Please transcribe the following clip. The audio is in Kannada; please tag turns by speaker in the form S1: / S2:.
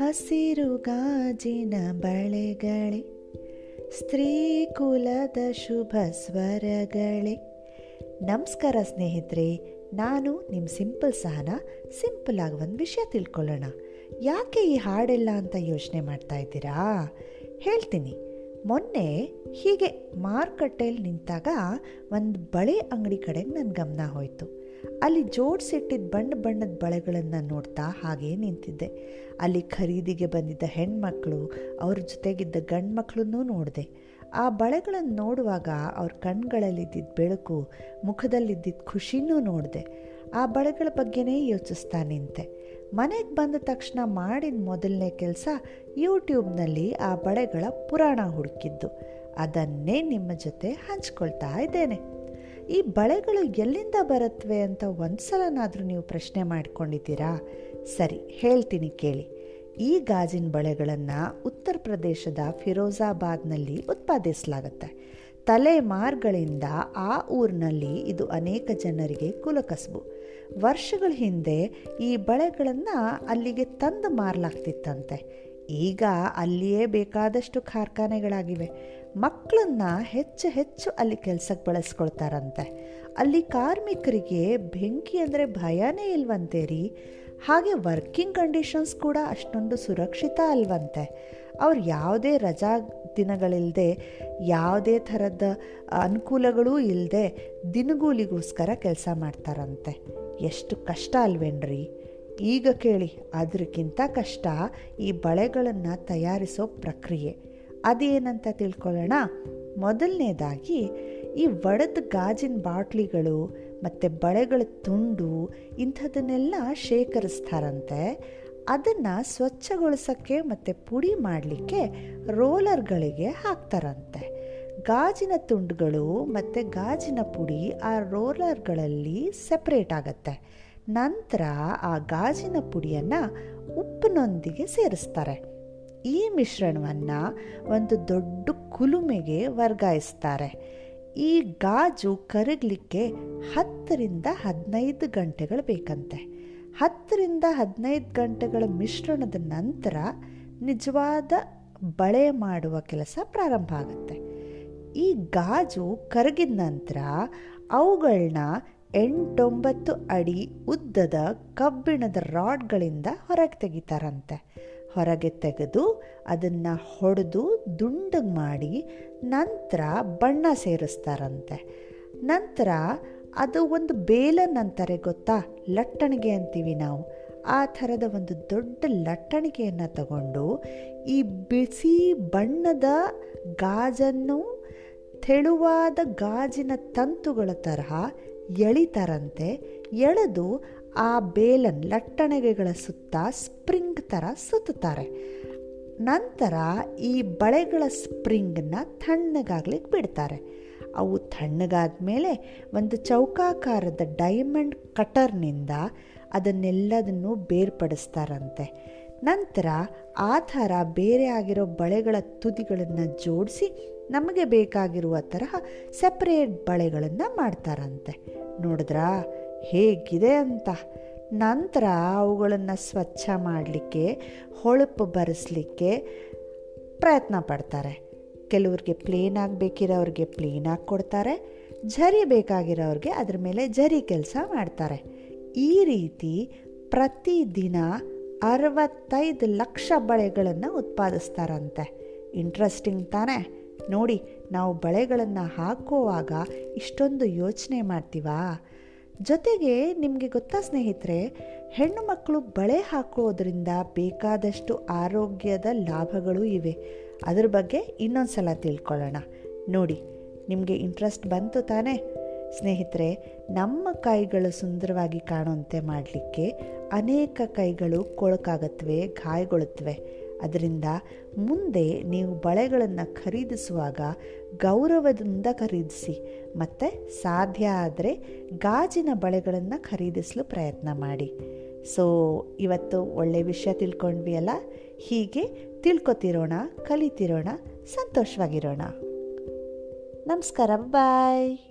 S1: ಹಸಿರು ಗಾಜಿನ ಬಳೆಗಳೇ, ಸ್ತ್ರೀ ಕುಲದ ಶುಭ ಸ್ವರಗಳೇ. ನಮಸ್ಕಾರ ಸ್ನೇಹಿತರೆ, ನಾನು ನಿಮ್ಮ ಸಿಂಪಲ್ ಸಹನ, ಸಿಂಪಲ್ ಆಗಿ ಒಂದು ವಿಷಯ ತಿಳ್ಕೊಳ್ಳೋಣ. ಯಾಕೆ ಈ ಹಾಡೆಲ್ಲ ಅಂತ ಯೋಚನೆ ಮಾಡ್ತಾ ಇದ್ದೀರಾ? ಹೇಳ್ತೀನಿ. ಮೊನ್ನೆ ಹೀಗೆ ಮಾರುಕಟ್ಟೆಯಲ್ಲಿ ನಿಂತಾಗ ಒಂದು ಬಳೆ ಅಂಗಡಿ ಕಡೆಗೆ ನನ್ನ ಗಮನ ಹೋಯಿತು. ಅಲ್ಲಿ ಜೋಡಿಸಿಟ್ಟಿದ್ದ ಬಣ್ಣ ಬಣ್ಣದ ಬಳೆಗಳನ್ನು ನೋಡ್ತಾ ಹಾಗೇ ನಿಂತಿದ್ದೆ. ಅಲ್ಲಿ ಖರೀದಿಗೆ ಬಂದಿದ್ದ ಹೆಣ್ಮಕ್ಳು, ಅವ್ರ ಜೊತೆಗಿದ್ದ ಗಂಡು ಮಕ್ಕಳನ್ನೂ ನೋಡಿದೆ. ಆ ಬಳೆಗಳನ್ನು ನೋಡುವಾಗ ಅವ್ರ ಕಣ್ಗಳಲ್ಲಿದ್ದಿದ್ದ ಬೆಳಕು ಮುಖದಲ್ಲಿದ್ದಿದ್ದ ಖುಷಿನೂ ನೋಡಿದೆ. ಆ ಬಳೆಗಳ ಬಗ್ಗೆನೇ ಯೋಚಿಸ್ತಾ ನಿಂತೆ. ಮನೆಗೆ ಬಂದ ತಕ್ಷಣ ಮಾಡಿದ ಮೊದಲನೇ ಕೆಲಸ ಯೂಟ್ಯೂಬ್ನಲ್ಲಿ ಆ ಬಳೆಗಳ ಪುರಾಣ ಹುಡುಕಿದ್ದು. ಅದನ್ನೇ ನಿಮ್ಮ ಜೊತೆ ಹಂಚ್ಕೊಳ್ತಾ ಇದ್ದೇನೆ. ಈ ಬಳೆಗಳು ಎಲ್ಲಿಂದ ಬರುತ್ತವೆ ಅಂತ ಒಂದು ಸಲನಾದರೂ ನೀವು ಪ್ರಶ್ನೆ ಮಾಡ್ಕೊಂಡಿದ್ದೀರಾ? ಸರಿ, ಹೇಳ್ತೀನಿ ಕೇಳಿ. ಈ ಗಾಜಿನ ಬಳೆಗಳನ್ನು ಉತ್ತರ ಪ್ರದೇಶದ ಫಿರೋಜಾಬಾದ್ನಲ್ಲಿ ಉತ್ಪಾದಿಸಲಾಗುತ್ತೆ. ತಲೆಮಾರ್ಗಳಿಂದ ಆ ಊರಿನಲ್ಲಿ ಇದು ಅನೇಕ ಜನರಿಗೆ ಕುಲಕಸಬು. ವರ್ಷಗಳ ಹಿಂದೆ ಈ ಬಳೆಗಳನ್ನು ಅಲ್ಲಿಗೆ ತಂದು ಮಾರಲಾಗ್ತಿತ್ತಂತೆ. ಈಗ ಅಲ್ಲಿಯೇ ಬೇಕಾದಷ್ಟು ಕಾರ್ಖಾನೆಗಳಾಗಿವೆ. ಮಕ್ಕಳನ್ನ ಹೆಚ್ಚು ಹೆಚ್ಚು ಅಲ್ಲಿ ಕೆಲಸಕ್ಕೆ ಬಳಸ್ಕೊಳ್ತಾರಂತೆ. ಅಲ್ಲಿ ಕಾರ್ಮಿಕರಿಗೆ ಬೆಂಕಿ ಅಂದರೆ ಭಯನೇ ಇಲ್ವಂತೆ ರೀ. ಹಾಗೆ ವರ್ಕಿಂಗ್ ಕಂಡೀಷನ್ಸ್ ಕೂಡ ಅಷ್ಟೊಂದು ಸುರಕ್ಷಿತ ಅಲ್ವಂತೆ. ಅವ್ರು ಯಾವುದೇ ರಜಾ ದಿನಗಳಿಲ್ಲದೆ ಯಾವುದೇ ಥರದ ಅನುಕೂಲಗಳೂ ಇಲ್ಲದೆ ದಿನಗೂಲಿಗೋಸ್ಕರ ಕೆಲಸ ಮಾಡ್ತಾರಂತೆ. ಎಷ್ಟು ಕಷ್ಟ ಅಲ್ವೇನ್ರಿ? ಈಗ ಕೇಳಿ ಅದಕ್ಕಿಂತ ಕಷ್ಟ ಈ ಬಳೆಗಳನ್ನು ತಯಾರಿಸೋ ಪ್ರಕ್ರಿಯೆ. ಅದೇನಂತ ತಿಳ್ಕೊಳ್ಳೋಣ. ಮೊದಲನೇದಾಗಿ, ಈ ಒಡೆದ ಗಾಜಿನ ಬಾಟ್ಲಿಗಳು ಮತ್ತು ಬಳೆಗಳ ತುಂಡು ಇಂಥದನ್ನೆಲ್ಲ ಶೇಖರಿಸ್ತಾರಂತೆ. ಅದನ್ನು ಸ್ವಚ್ಛಗೊಳಿಸೋಕ್ಕೆ ಮತ್ತು ಪುಡಿ ಮಾಡಲಿಕ್ಕೆ ರೋಲರ್ಗಳಿಗೆ ಹಾಕ್ತಾರಂತೆ. ಗಾಜಿನ ತುಂಡುಗಳು ಮತ್ತು ಗಾಜಿನ ಪುಡಿ ಆ ರೋಲರ್ಗಳಲ್ಲಿ ಸೆಪ್ರೇಟ್ ಆಗುತ್ತೆ. ನಂತರ ಆ ಗಾಜಿನ ಪುಡಿಯನ್ನು ಉಪ್ಪಿನೊಂದಿಗೆ ಸೇರಿಸ್ತಾರೆ. ಈ ಮಿಶ್ರಣವನ್ನು ಒಂದು ದೊಡ್ಡ ಕುಲುಮೆಗೆ ವರ್ಗಾಯಿಸ್ತಾರೆ. ಈ ಗಾಜು ಕರಗಲಿಕ್ಕೆ ಹತ್ತರಿಂದ ಹದಿನೈದು ಗಂಟೆಗಳು ಬೇಕಂತೆ. ಹತ್ತರಿಂದ ಹದಿನೈದು ಗಂಟೆಗಳ ಮಿಶ್ರಣದ ನಂತರ ನಿಜವಾದ ಬಳೆ ಮಾಡುವ ಕೆಲಸ ಪ್ರಾರಂಭ ಆಗುತ್ತೆ. ಈ ಗಾಜು ಕರಗಿದ ನಂತರ ಅವುಗಳನ್ನ ಎಂಟೊಂಬತ್ತು ಅಡಿ ಉದ್ದದ ಕಬ್ಬಿಣದ ರಾಡ್ಗಳಿಂದ ಹೊರಗೆ ತೆಗಿತಾರಂತೆ. ಹೊರಗೆ ತೆಗೆದು ಅದನ್ನು ಹೊಡೆದು ದುಂಡಗೆ ಮಾಡಿ ನಂತರ ಬಣ್ಣ ಸೇರಿಸ್ತಾರಂತೆ. ನಂತರ ಅದು ಒಂದು ಬೇಲನ್ ಅಂತಾರೆ ಗೊತ್ತಾ? ಲಟ್ಟಣಿಗೆ ಅಂತೀವಿ ನಾವು. ಆ ಥರದ ಒಂದು ದೊಡ್ಡ ಲಟ್ಟಣಿಗೆಯನ್ನು ತಗೊಂಡು ಈ ಬಿಸಿ ಬಣ್ಣದ ಗಾಜನ್ನು, ತೆಳುವಾದ ಗಾಜಿನ ತಂತುಗಳ ತರಹ ಎಳಿತಾರಂತೆ ಎಳೆದು ಆ ಬೇಲನ್ ಲಟ್ಟಣಿಗೆಗಳ ಸುತ್ತ ಸ್ಪ್ರಿಂಗ್ ಥರ ಸುತ್ತಾರೆ ನಂತರ ಈ ಬಳೆಗಳ ಸ್ಪ್ರಿಂಗ್ನ ತಣ್ಣಗಾಗ್ಲಿಕ್ಕೆ ಬಿಡ್ತಾರೆ. ಅವು ತಣ್ಣಗಾದ ಮೇಲೆ ಒಂದು ಚೌಕಾಕಾರದ ಡೈಮಂಡ್ ಕಟರ್ನಿಂದ ಅದನ್ನೆಲ್ಲದನ್ನು ಬೇರ್ಪಡಿಸ್ತಾರಂತೆ. ನಂತರ ಆ ಥರ ಬೇರೆ ಆಗಿರೋ ಬಳೆಗಳ ತುದಿಗಳನ್ನು ಜೋಡಿಸಿ ನಮಗೆ ಬೇಕಾಗಿರುವ ತರಹ ಸಪ್ರೇಟ್ ಬಳೆಗಳನ್ನು ಮಾಡ್ತಾರಂತೆ. ನೋಡಿದ್ರಾ? ಹೇಗಿದೆ ಅಂತ. ನಂತರ ಅವುಗಳನ್ನು ಸ್ವಚ್ಛ ಮಾಡಲಿಕ್ಕೆ, ಹೊಳಪು ಬರೆಸಲಿಕ್ಕೆ ಪ್ರಯತ್ನ ಪಡ್ತಾರೆ. ಕೆಲವ್ರಿಗೆ ಪ್ಲೇನ್ ಆಗಬೇಕಿರೋರಿಗೆ ಪ್ಲೇನ್ ಆಗಿ ಕೊಡ್ತಾರೆ. ಝರಿ ಬೇಕಾಗಿರೋರಿಗೆ ಅದ್ರ ಮೇಲೆ ಝರಿ ಕೆಲಸ ಮಾಡ್ತಾರೆ. ಈ ರೀತಿ ಪ್ರತಿದಿನ ಅರವತ್ತೈದು ಲಕ್ಷ ಬಳೆಗಳನ್ನು ಉತ್ಪಾದಿಸ್ತಾರಂತೆ. ಇಂಟ್ರೆಸ್ಟಿಂಗ್ ತಾನೇ. ನೋಡಿ, ನಾವು ಬಳೆಗಳನ್ನು ಹಾಕುವಾಗ ಇಷ್ಟೊಂದು ಯೋಚನೆ ಮಾಡ್ತೀವಾ? ಜೊತೆಗೆ ನಿಮಗೆ ಗೊತ್ತಾ ಸ್ನೇಹಿತರೆ, ಹೆಣ್ಣು ಮಕ್ಕಳು ಬಳೆ ಹಾಕೋದ್ರಿಂದ ಬೇಕಾದಷ್ಟು ಆರೋಗ್ಯದ ಲಾಭಗಳು ಇವೆ. ಅದ್ರ ಬಗ್ಗೆ ಇನ್ನೊಂದು ಸಲ ತಿಳ್ಕೊಳ್ಳೋಣ. ನೋಡಿ, ನಿಮಗೆ ಇಂಟ್ರೆಸ್ಟ್ ಬಂತು ತಾನೇ? ಸ್ನೇಹಿತರೆ, ನಮ್ಮ ಕೈಗಳು ಸುಂದರವಾಗಿ ಕಾಣುವಂತೆ ಮಾಡಲಿಕ್ಕೆ ಅನೇಕ ಕೈಗಳು ಕೊಳಕಾಗತ್ವೆ ಗಾಯಗೊಳ್ಳುತ್ತವೆ ಅದರಿಂದ ಮುಂದೆ ನೀವು ಬಳೆಗಳನ್ನು ಖರೀದಿಸುವಾಗ ಗೌರವದಿಂದ ಖರೀದಿಸಿ. ಮತ್ತು ಸಾಧ್ಯ ಆದರೆ ಗಾಜಿನ ಬಳೆಗಳನ್ನು ಖರೀದಿಸಲು ಪ್ರಯತ್ನ ಮಾಡಿ. ಸೊ ಇವತ್ತು ಒಳ್ಳೆಯ ವಿಷಯ ತಿಳ್ಕೊಂಡ್ವಿ ಅಲ್ಲ ಹೀಗೆ ತಿಳ್ಕೊತಿರೋಣ, ಕಲಿತಿರೋಣ, ಸಂತೋಷವಾಗಿರೋಣ. ನಮಸ್ಕಾರ ಬಾಯ್